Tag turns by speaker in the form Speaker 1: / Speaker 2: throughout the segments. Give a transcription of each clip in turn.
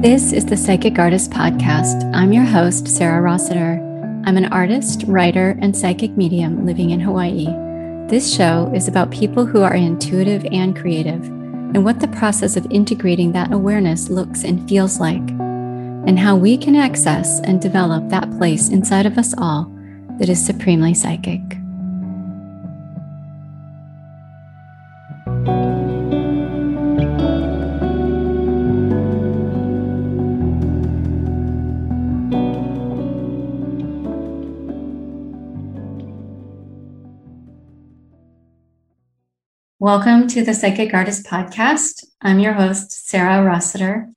Speaker 1: This is the Psychic Artist Podcast. I'm your host, Sarah Rossiter. I'm an artist, writer, and psychic medium living in Hawaii. This show is about people who are intuitive and creative, and what the process of integrating that awareness looks and feels like, and how we can access and develop that place inside of us all that is supremely psychic. Welcome to the Psychic Artist Podcast. I'm your host, Sarah Rossiter.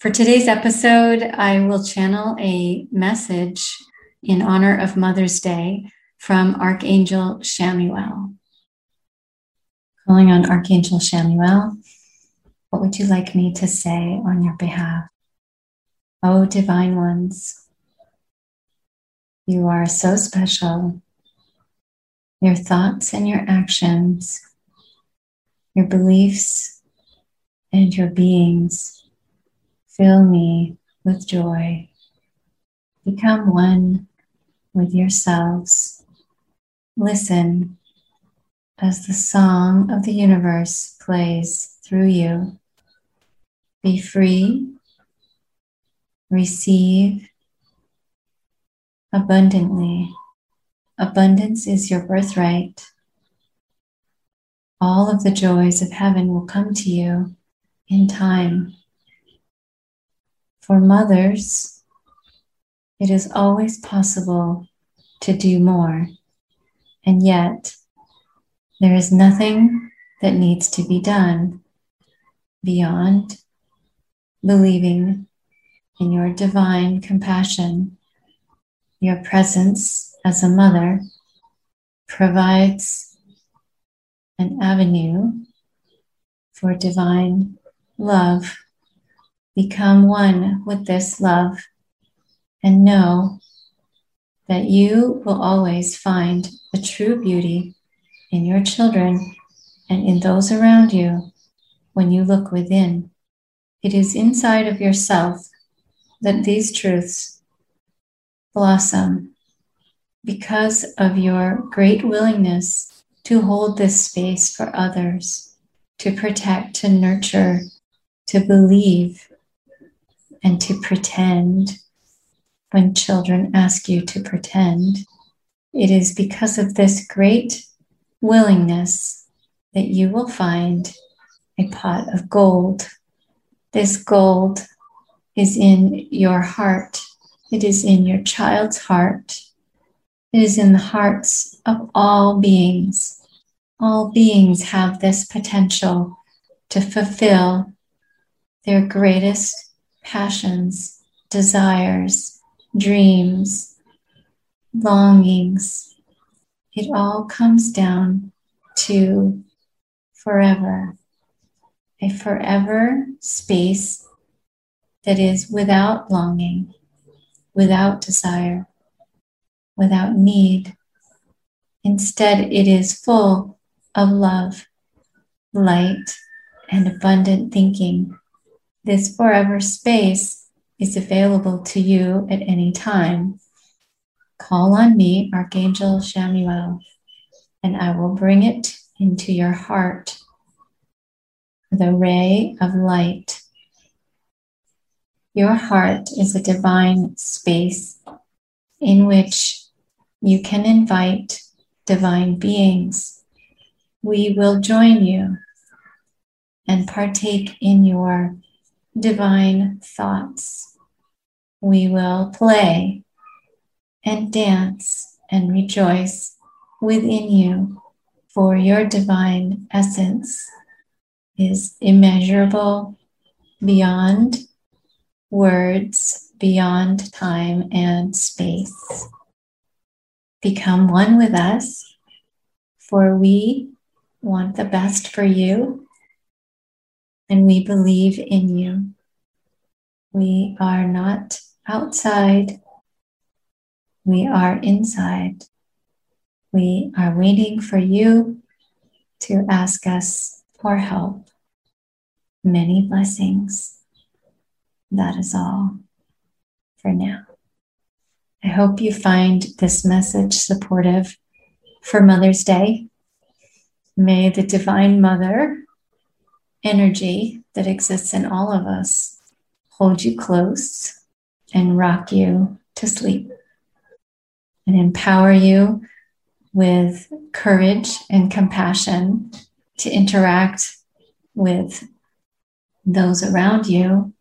Speaker 1: For today's episode, I will channel a message in honor of Mother's Day from Archangel Chamuel. Calling on Archangel Chamuel, what would you like me to say on your behalf? Oh, divine ones, you are so special. Your thoughts and your actions your beliefs and your beings fill me with joy. Become one with yourselves. Listen as the song of the universe plays through you. Be free, receive abundantly. Abundance is your birthright all of the joys of heaven will come to you in time. For mothers, it is always possible to do more, and yet there is nothing that needs to be done beyond believing in your divine compassion. Your presence as a mother provides an avenue for divine love. Become one with this love and know that you will always find the true beauty in your children and in those around you when you look within. It is inside of yourself that these truths blossom because of your great willingness to hold this space for others, to protect, to nurture, to believe, and to pretend. When children ask you to pretend, it is because of this great willingness that you will find a pot of gold. This gold is in your heart, it is in your child's heart it is in the hearts of all beings. All beings have this potential to fulfill their greatest passions, desires, dreams, longings. It all comes down to forever, a forever space that is without longing, without desire without need. Instead, it is full of love, light, and abundant thinking. This forever space is available to you at any time. Call on me, Archangel Chamuel, and I will bring it into your heart the ray of light. Your heart is a divine space in which you can invite divine beings. We will join you and partake in your divine thoughts. We will play and dance and rejoice within you, for your divine essence is immeasurable beyond words, beyond time and space. Become one with us, for we want the best for you and we believe in you. We are not outside, we are inside. We are waiting for you to ask us for help. Many blessings. that is all for now. I hope you find this message supportive for Mother's Day. May the Divine Mother energy that exists in all of us hold you close and rock you to sleep and empower you with courage and compassion to interact with those around you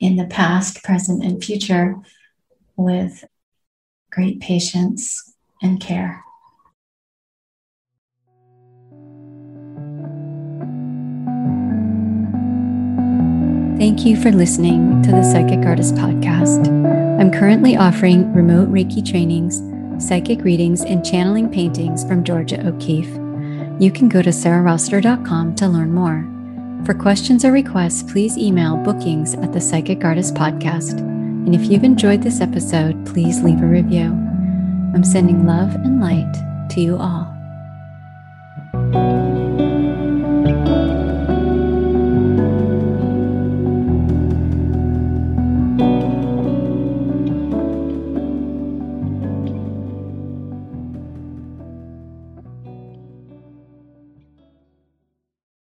Speaker 1: in the past, present, and future with great patience and care.
Speaker 2: Thank you for listening to the Psychic Artist Podcast. I'm currently offering remote Reiki trainings, psychic readings, and channeling paintings from Georgia O'Keeffe. You can go to sarahrossiter.com to learn more. For questions or requests, please email bookings at the Psychic Artist Podcast. And if you've enjoyed this episode, please leave a review. I'm sending love and light to you all.